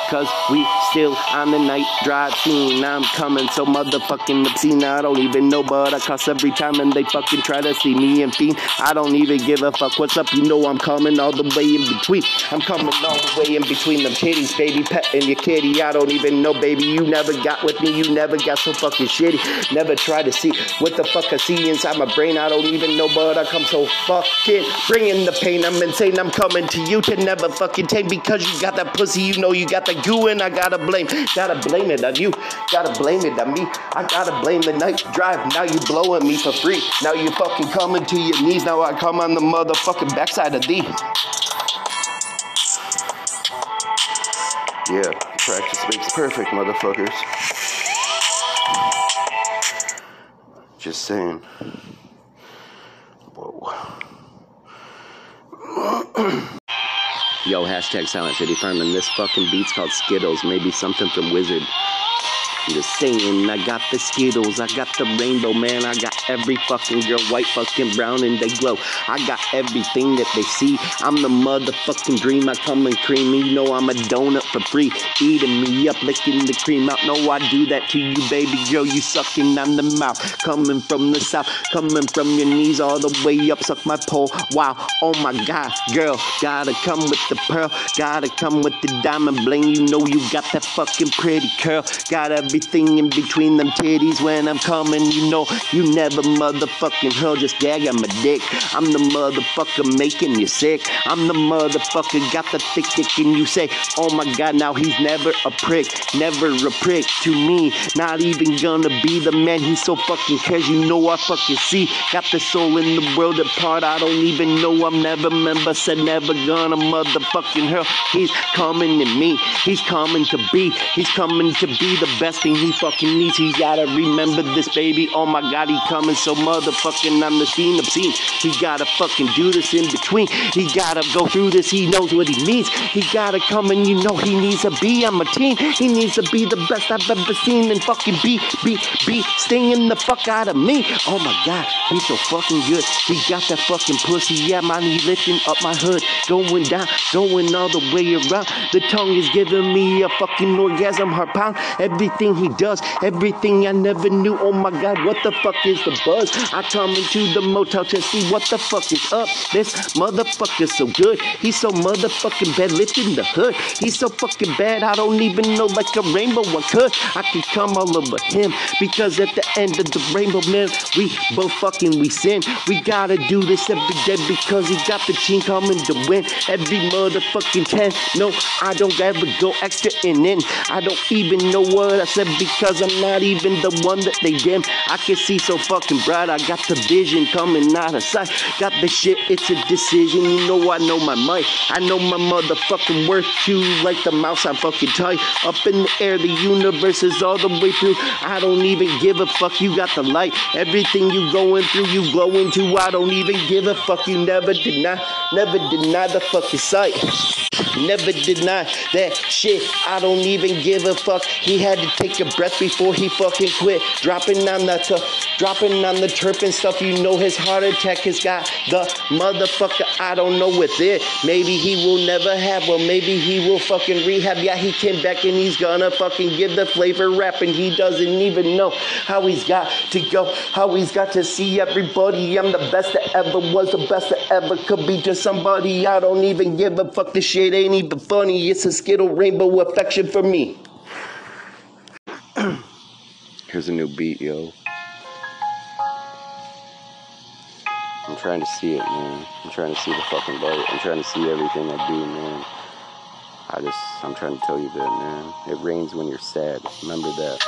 A: Cause we still on the night drive scene. I'm coming so motherfucking obscene. I don't even know, but I cuss every time and they fucking try to see me and fiend. I don't even give a fuck what's up. You know I'm coming all the way in between. I'm coming all the way in between them titties, baby. Pet and your kitty. I don't even know, baby. You never got with me. You never got so fucking shitty. Never try to see what the fuck I see inside my brain. I don't even know, but I come so fucking bringing the pain. I'm insane. I'm coming to you to never fucking take because you got that pussy. You know you got the goo and I gotta blame. Gotta blame it on you. Gotta blame it on me. I gotta blame the night drive. Now you blowing me for free. Now you fucking coming to your knees. Now I come on the motherfucking backside of thee. Yeah, practice makes perfect, motherfuckers. Just saying. Whoa. Yo, hashtag Silent City Farming. This fucking beat's called Skittles. Maybe something from Wizard. Just saying, I got the Skittles, I got the rainbow, man. I got every fucking girl, white, fucking brown, and they glow. I got everything that they see. I'm the motherfucking dream. I come and cream. You know I'm a donut for free. Eating me up, licking the cream out. No, I do that to you, baby girl. You sucking on the mouth. Coming from the south, coming from your knees all the way up. Suck my pole. Wow, oh my god, girl. Gotta come with the pearl. Gotta come with the diamond bling. You know you got that fucking pretty curl. Got every everything in between them titties when I'm coming. You know, you never motherfucking hurl, just gag on my dick. I'm the motherfucker making you sick. I'm the motherfucker got the thick dick, and you say, Oh my god, now he's never a prick, never a prick to me. Not even gonna be the man he so fucking cares. You know, I fucking see. Got the soul in the world apart. I don't even know I'm never member, said never gonna motherfucking hurl. He's coming to me, he's coming to be, he's coming to be the best he fucking needs. He gotta remember this, baby. Oh my god, he coming so motherfucking scene obscene. He gotta fucking do this in between. He gotta go through this. He knows what he means. He gotta come and you know he needs to be on my team. He needs to be the best I've ever seen and fucking be, be, be stinging the fuck out of me. Oh my god, he's so fucking good. He got that fucking pussy. Yeah, man, he lifting up my hood. Going down, going all the way around. The tongue is giving me a fucking orgasm, heart pound. Everything he does, everything I never knew. Oh my god, what the fuck is the buzz? I come into the motel to see what the fuck is up. This motherfucker's so good. He's so motherfucking bad lifting the hood. He's so fucking bad, I don't even know like a rainbow I could. I could come all over him because at the end of the rainbow, man, we both fucking we sin. We gotta do this every day because he got the team coming to win every motherfucking 10. No, I don't ever go extra in in. I don't even know what I said because I'm not even the one that they dim. I can see so fucking bright. I got the vision coming out of sight. Got the shit, it's a decision. You know I know my might. I know my motherfucking worth too. Like the mouse, I'm fucking tight. Up in the air, the universe is all the way through. I don't even give a fuck. You got the light. Everything you going through, you glowing to. I don't even give a fuck. You never deny, never deny the fucking sight. Never deny that shit. I don't even give a fuck. He had to take a breath before he fucking quit. Dropping on the t- dropping on the turf and stuff. You know his heart attack has got the motherfucker. I don't know with it. Maybe he will never have. Well, maybe he will fucking rehab. Yeah, he came back and he's gonna fucking give the flavor rap, and he doesn't even know how he's got to go. How he's got to see everybody. I'm the best that ever was, the best that ever could be to somebody. I don't even give a fuck. This shit ain't even funny. It's a skittle rainbow affection for me. Here's a new beat, yo. I'm trying to see it, man. I'm trying to see the fucking light. I'm trying to see everything I do, man. I just, I'm trying to tell you that, man. It rains when you're sad. Remember that.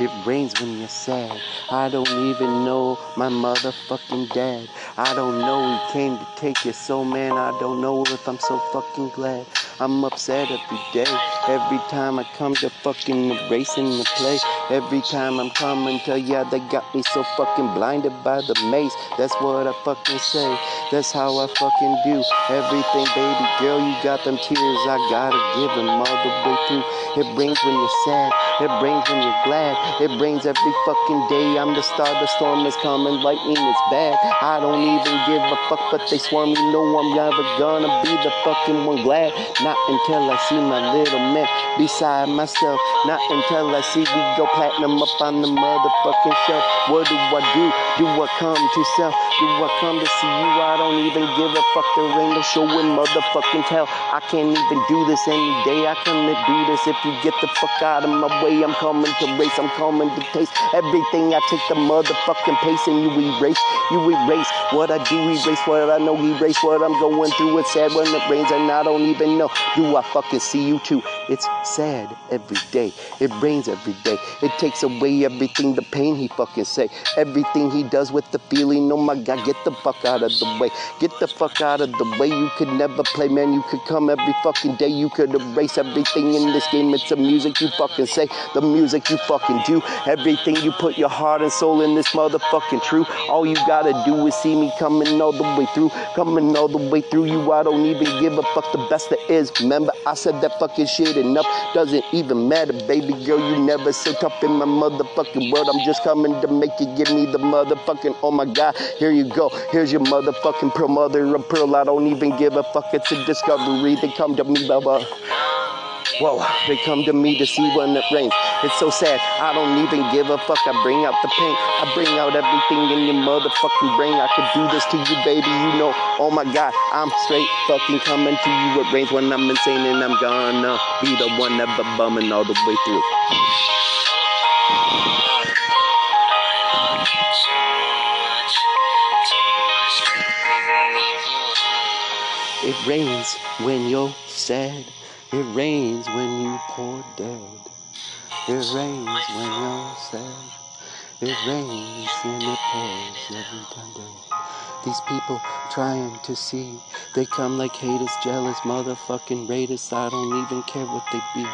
A: It rains when you're sad. I don't even know my motherfucking dad. I don't know he came to take your soul, man. I don't know if I'm so fucking glad. I'm upset every day. Every time I come to fucking racing in the play. Every time I'm coming to yeah, they got me so fucking blinded by the maze. That's what I fucking say. That's how I fucking do everything, baby girl. You got them tears, I gotta give them all the way through. It brings when you're sad. It brings when you're glad. It brings every fucking day. I'm the star. The storm is coming. Lightning is bad. I don't even give a fuck, but they swarm. You know I'm never gonna be the fucking one glad. Not until I see my little man beside myself. Not until I see we go platinum up on the motherfucking shelf. What do I do? Do I come to sell? Do I come to see you? I don't even give a fuck. There ain't no show in motherfucking tell. I can't even do this any day. I couldn't do this if you get the fuck out of my way. I'm coming to race. I'm coming to taste everything. I take the motherfucking pace and you erase. You erase what I do. Erase what I know. Erase what I'm going through. It's sad when it rains and I don't even know. Do I fucking see you too? It's sad every day. It rains every day. It takes away everything, the pain he fucking say. Everything he does with the feeling. Oh my god, get the fuck out of the way. Get the fuck out of the way. You could never play, man. You could come every fucking day. You could erase everything in this game. It's the music you fucking say, the music you fucking do. Everything you put your heart and soul in this motherfucking true. All you gotta do is see me coming all the way through. Coming all the way through you. I don't even give a fuck. The best that is. Remember, I said that fucking shit enough. Doesn't even matter, baby girl. You never so tough in my motherfucking world. I'm just coming to make you give me the motherfucking. Oh my god, here you go. Here's your motherfucking pearl, mother of pearl. I don't even give a fuck. It's a discovery. They come to me, baba. Whoa, they come to me to see when it rains. It's so sad, I don't even give a fuck. I bring out the pain, I bring out everything in your motherfucking brain. I could do this to you, baby. You know, oh my god, I'm straight fucking coming to you. It rains when I'm insane, and I'm gonna be the one never bumming all the way through. It rains when you're sad. It rains when you pour dead. It rains when you're sad. It rains and it pours every Sunday. These people trying to see. They come like haters, jealous, motherfucking raiders. I don't even care what they be.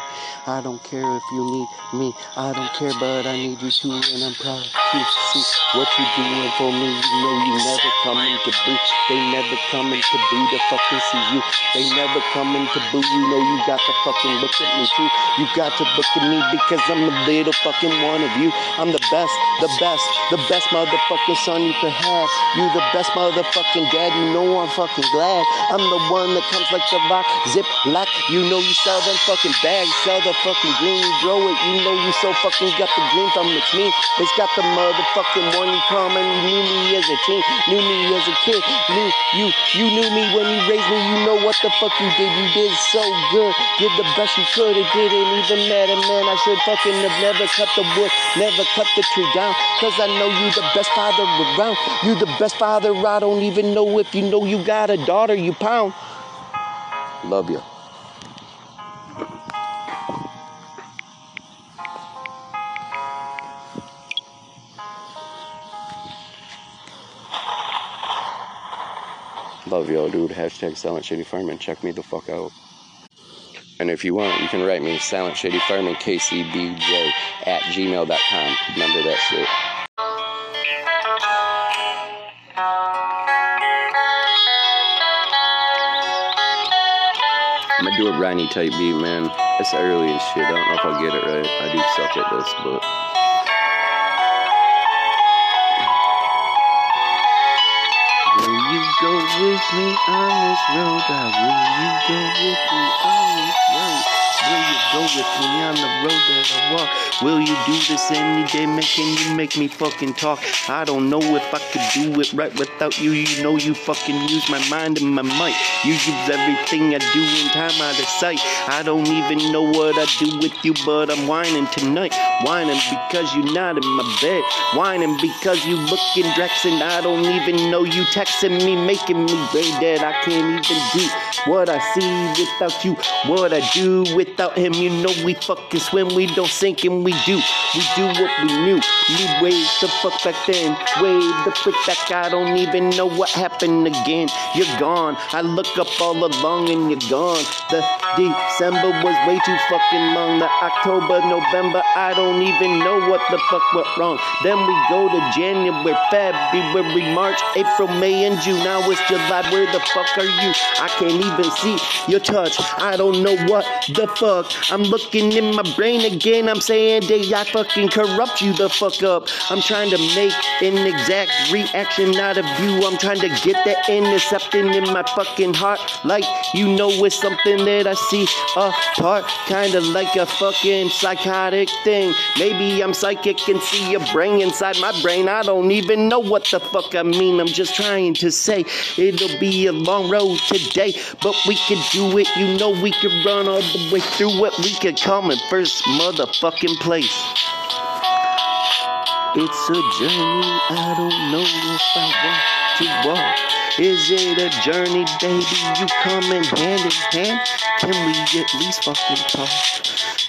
A: I don't care if you need me. I don't care, but I need you too, and I'm proud to see what you doing for me. You know you never coming to be. They never coming to be to fucking see you. They never coming to boo. You know you got to fucking look at me too. You got to look at me because I'm the little fucking one of you. I'm the best, the best, the best motherfucking son you could have. You the best motherfucking dad. You know I'm fucking glad. I'm the one that comes like the rock, zip lock. You know you sell them fucking bags, sell the fucking green, you grow it. You know you so fucking got the green thumb. It's me. It's got the motherfucking come and you knew me as a teen, knew me as a kid. Knew you, you knew me when you raised me. You know what the fuck you did. You did so good. Did the best you could. It didn't even matter, man. I should fucking have never cut the wood, never cut the tree down. Cause I know you the best father around. You the best father. I don't even know if you know you got a daughter you pound. Love you. Love y'all, dude. Hashtag Silent Shady Farming. Check me the fuck out. And if you want, you can write me, Silent Shady Farming, KCBJ, at gmail.com. Remember that shit. Do a briny type beat, man. It's early and shit. I don't know if I'll get it right. I do suck at this, but. Will you go with me on this road? Or will you go with me on? Will you go with me on the road that I walk? Will you do this any day, making you make me fucking talk? I don't know if I could do it right without you. You know you fucking use my mind and my might. You use everything I do in time out of sight. I don't even know what I do with you, but I'm whining tonight. Whining because you're not in my bed. Whining because you looking Drex and I don't even know you texting me, making me brain dead. I can't even do what I see without you. What I do without him, you know we fucking swim. We don't sink and we do. We do what we knew. We way the fuck back then. Way the frick back. I don't even know what happened again. You're gone. I look up all along and you're gone. The December was way too fucking long. The October, November, I don't even know what the fuck went wrong. Then we go to January, February, March, April, May, and June. Now it's July. Where the fuck are you? I can't even see your touch. I don't know what the fuck. I'm looking in my brain again. I'm saying, day I fucking corrupt you the fuck up. I'm trying to make an exact reaction out of you. I'm trying to get that intercepting in my fucking heart. Like you know it's something that I see apart. Kinda like a fucking psychotic thing. Maybe I'm psychic and see your brain inside my brain. I don't even know what the fuck I mean. I'm just trying to say it'll be a long road today. But we can do it. You know we can run all the way through what We could come in first motherfucking place. It's a journey, I don't know if I want to walk. Is it a journey, baby? You coming hand in hand? Can we at least fucking talk?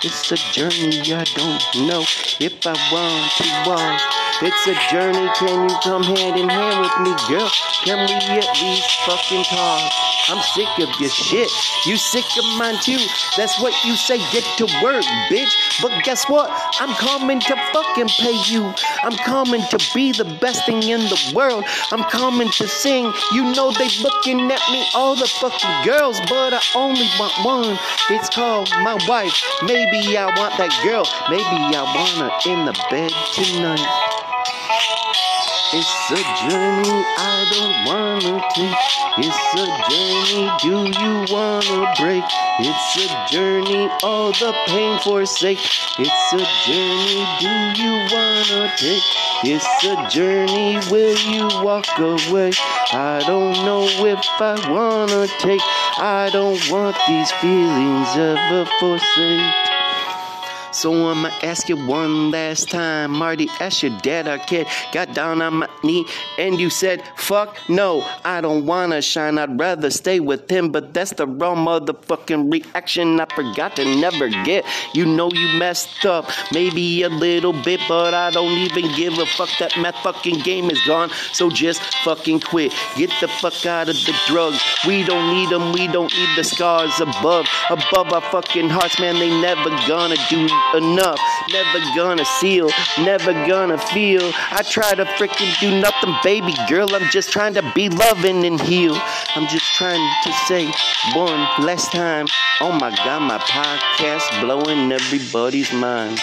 A: It's a journey, I don't know if I want to walk. It's a journey, can you come hand in hand with me, girl? Can we at least fucking talk? I'm sick of your shit. You sick of mine too. That's what you say. Get to work, bitch. But guess what? I'm coming to fucking pay you. I'm coming to be the best thing in the world. I'm coming to sing. You know they looking at me, all the fucking girls, but I only want one. It's called my wife. Maybe I want that girl. Maybe I want her in the bed tonight. It's a journey I don't wanna take. It's a journey, do you wanna break? It's a journey, all the pain forsake. It's a journey, do you wanna take? It's a journey, will you walk away? I don't know if I wanna take. I don't want these feelings ever forsake. So I'ma ask you one last time. Marty ask your dad or kid, got down on my knee, and you said, fuck no, I don't wanna shine, I'd rather stay with him, but that's the wrong motherfucking reaction I forgot to never get. You know you messed up, maybe a little bit, but I don't even give a fuck that my fucking game is gone, so just fucking quit. Get the fuck out of the drugs. We don't need them, we don't need the scars above, above our fucking hearts, man, they never gonna do enough. Never gonna seal, never gonna feel. I try to freaking do nothing, baby girl. I'm just trying to be loving and heal. I'm just trying to say one last time. Oh my god, my podcast blowing everybody's mind.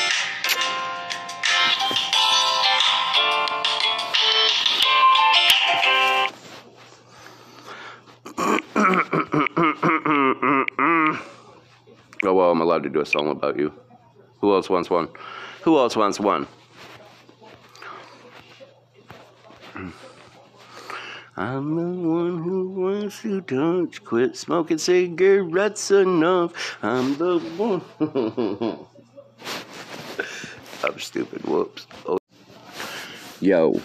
A: Oh well, I'm allowed to do a song about you. Who else wants one? Who else wants one? I'm the one who wants you to. Quit smoking cigarettes enough. I'm the one. I'm stupid. Whoops. Oh. Yo.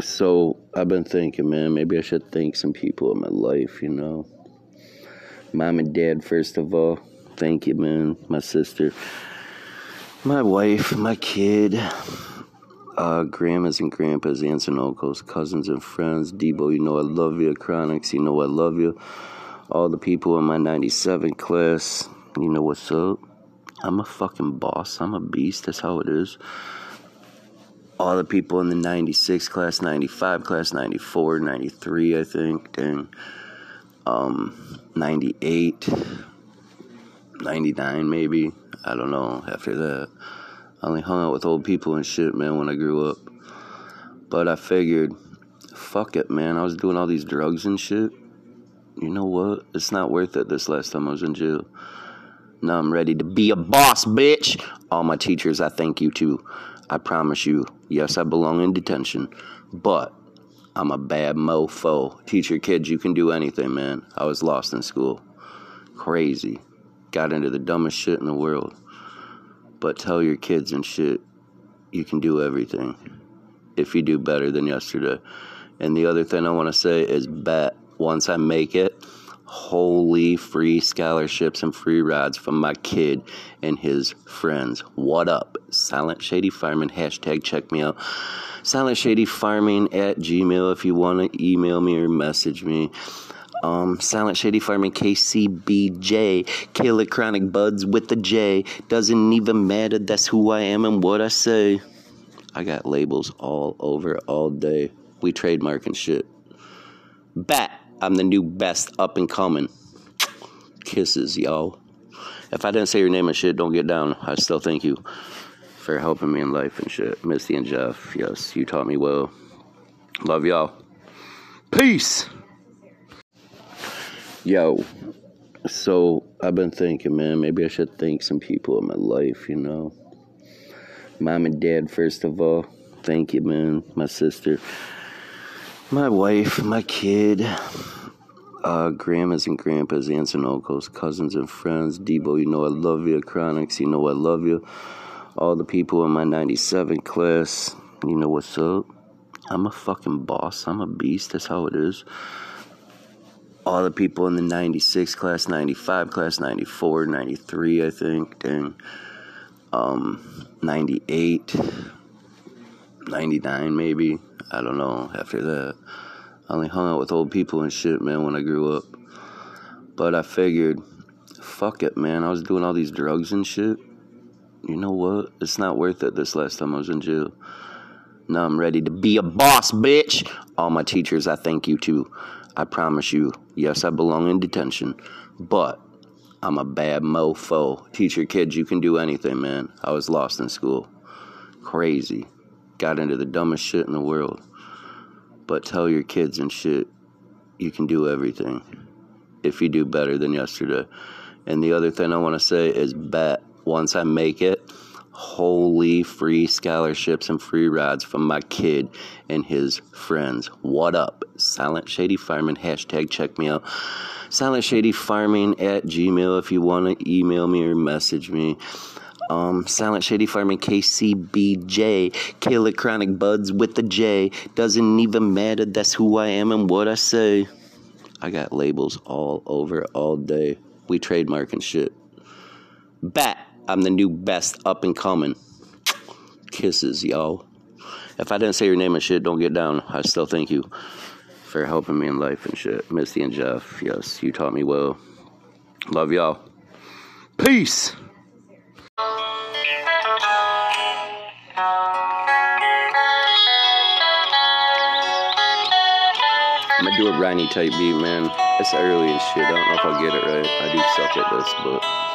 A: So I've been thinking, man, maybe I should thank some people in my life, you know. Mom and dad, first of all. Thank you, man. My sister my wife, my kid. uh, grandmas and grandpas, aunts and uncles, cousins and friends. Debo, you know I love you. Chronics, you know I love you. All the people in my 97 class, you know what's up. I'm a fucking boss. I'm a beast. That's how it is. All the people in the 96 class, 95 class, 94, 93, I think. Dang. Um, 98, 99 maybe. I don't know. After that. I only hung out with old people and shit, man, when I grew up. But I figured, fuck it, man. I was doing all these drugs and shit. You know what? It's not worth it this last time I was in jail. Now I'm ready to be a boss, bitch. All my teachers, I thank you too. I promise you, yes, I belong in detention, but I'm a bad mofo. Teach your kids you can do anything, man. I was lost in school. Crazy. Got into the dumbest shit in the world. But tell your kids and shit, you can do everything if you do better than yesterday. And the other thing I want to say is bet once I make it, holy free scholarships and free rides from my kid and his friends. What up? Silent Shady Farming, hashtag check me out. Silent Shady Farming at Gmail if you want to email me or message me. Um, Silent Shady Farming KCBJ, Killer Chronic Buds with the J. Doesn't even matter, that's who I am and what I say. I got labels all over all day. We trademark and shit. Bat, I'm the new best up and coming. Kisses, y'all. If I didn't say your name and shit, don't get down. I still thank you for helping me in life and shit. Misty and Jeff, yes, you taught me well. Love y'all. Peace. Yo, so I've been thinking, man, maybe I should thank some people in my life, you know. Mom and dad, first of all. Thank you, man. My sister, my wife, my kid, uh, grandmas and grandpas, aunts and uncles, cousins and friends. Debo, you know I love you. Chronics, you know I love you. All the people in my 97 class, you know what's up. I'm a fucking boss. I'm a beast. That's how it is all the people in the 96 class, 95 class, 94, 93, I think, dang, um, 98, 99 maybe. I don't know. After that, I only hung out with old people and shit, man, when I grew up. But I figured, fuck it, man. I was doing all these drugs and shit. You know what? It's not worth it this last time I was in jail. Now I'm ready to be a boss, bitch. All my teachers, I thank you too. I promise you, yes, I belong in detention, but I'm a bad mofo. Teach your kids you can do anything, man. I was lost in school. Crazy. Got into the dumbest shit in the world. But tell your kids and shit you can do everything if you do better than yesterday. And the other thing I want to say is bet once I make it, holy free scholarships and free rides from my kid and his friends. What up? Silent Shady Farming, hashtag check me out. Silent Shady Farming at Gmail if you want to email me or message me. Um, Silent Shady Farming KCBJ, Killer Chronic Buds with the J. Doesn't even matter, that's who I am and what I say. I got labels all over all day. We trademark and shit. Bat I'm the new best up and coming. Kisses, y'all. If I didn't say your name and shit, don't get down. I still thank you for helping me in life and shit. Misty and Jeff, yes, you taught me well. Love y'all. Peace. I'm gonna do a briny type beat, man. It's early and shit. I don't know if I'll get it right. I do suck at this, but.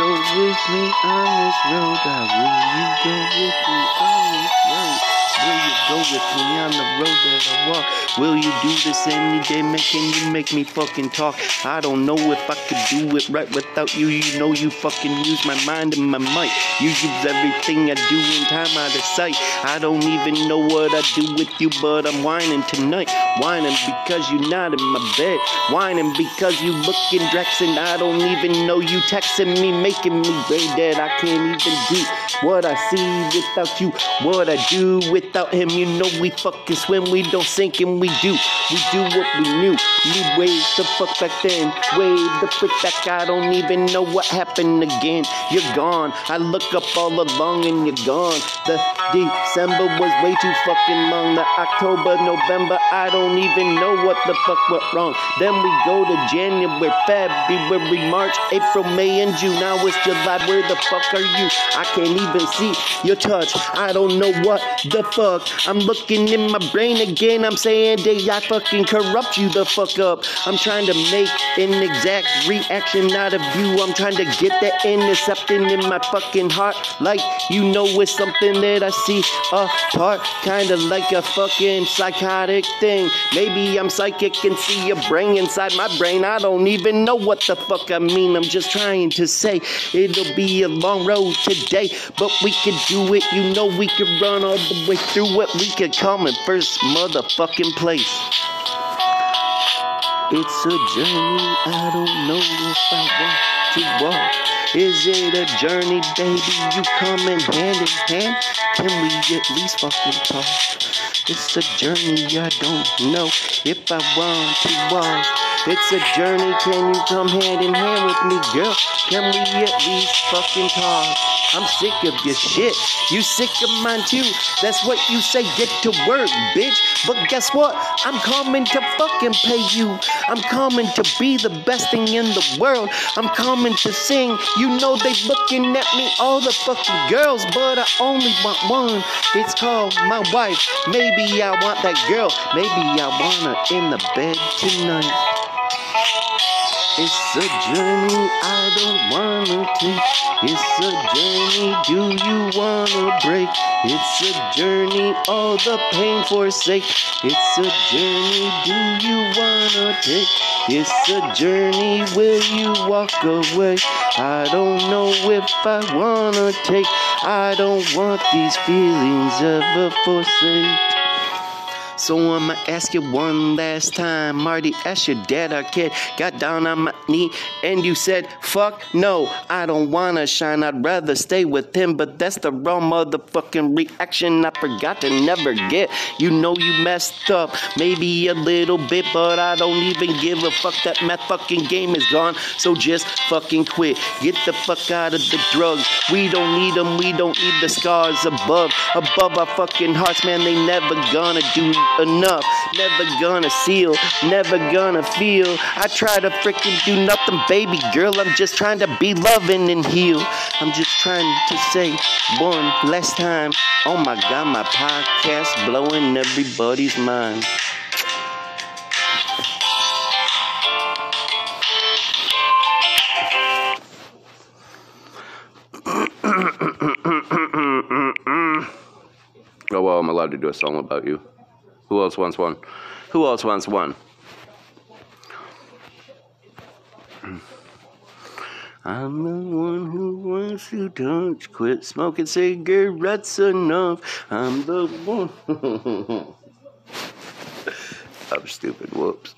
A: Go with me on this road? Or will you go with me on this road? Will you go with me on the road that I walk? Will you do this any day, making you make me fucking talk? I don't know if I could do it right without you. You know you fucking use my mind and my might. You use everything I do in time out of sight. I don't even know what I do with you, but I'm whining tonight. Whining because you're not in my bed. Whining because you looking Drex and I don't even know you texting me, making me brain dead. I can't even do what I see without you. What I do with Without him, you know we fucking swim. We don't sink and we do. We do what we knew. We wave the fuck back then. Wave the fuck back. I don't even know what happened again. You're gone. I look up all along and you're gone. The December was way too fucking long. The October, November, I don't even know what the fuck went wrong. Then we go to January, February, March, April, May, and June. Now it's July. Where the fuck are you? I can't even see your touch. I don't know what the fuck. I'm looking in my brain again. I'm saying, day I fucking corrupt you the fuck up. I'm trying to make an exact reaction out of you. I'm trying to get that intercepting in my fucking heart. Like you know it's something that I see apart. Kinda like a fucking psychotic thing. Maybe I'm psychic and see your brain inside my brain. I don't even know what the fuck I mean. I'm just trying to say it'll be a long road today, but we can do it. You know we can run all the way through what We could come in first motherfucking place. It's a journey, I don't know if I want to walk. Is it a journey, baby? You coming hand in hand? Can we at least fucking talk? It's a journey, I don't know if I want to walk. It's a journey, can you come hand in hand with me, girl? Can we at least fucking talk? I'm sick of your shit. You sick of mine too. That's what you say. Get to work, bitch. But guess what? I'm coming to fucking pay you. I'm coming to be the best thing in the world. I'm coming to sing. You know they looking at me, all the fucking girls, but I only want one. It's called my wife. Maybe I want that girl. Maybe I want her in the bed tonight. It's a journey I don't wanna take. It's a journey, do you wanna break? It's a journey, all the pain forsake. It's a journey, do you wanna take? It's a journey, will you walk away? I don't know if I wanna take. I don't want these feelings ever forsake. So I'ma ask you one last time. Marty asked your dad or kid, got down on my knee, and you said, fuck no, I don't wanna shine. I'd rather stay with him, but that's the wrong motherfucking reaction I forgot to never get. You know you messed up, maybe a little bit, but I don't even give a fuck. That my fucking game is gone, so just fucking quit. Get the fuck out of the drugs. We don't need them, we don't need the scars above, above our fucking hearts, man. They never gonna do enough. Never gonna seal, never gonna feel. I try to freaking do nothing, baby girl. I'm just trying to be loving and heal. I'm just trying to say one last time. Oh my god, my podcast blowing everybody's mind. Oh well, I'm allowed to do a song about you. Who else wants one? Who else wants one? I'm the one who wants you to. Quit smoking cigarettes enough. I'm the one. I'm stupid. Whoops.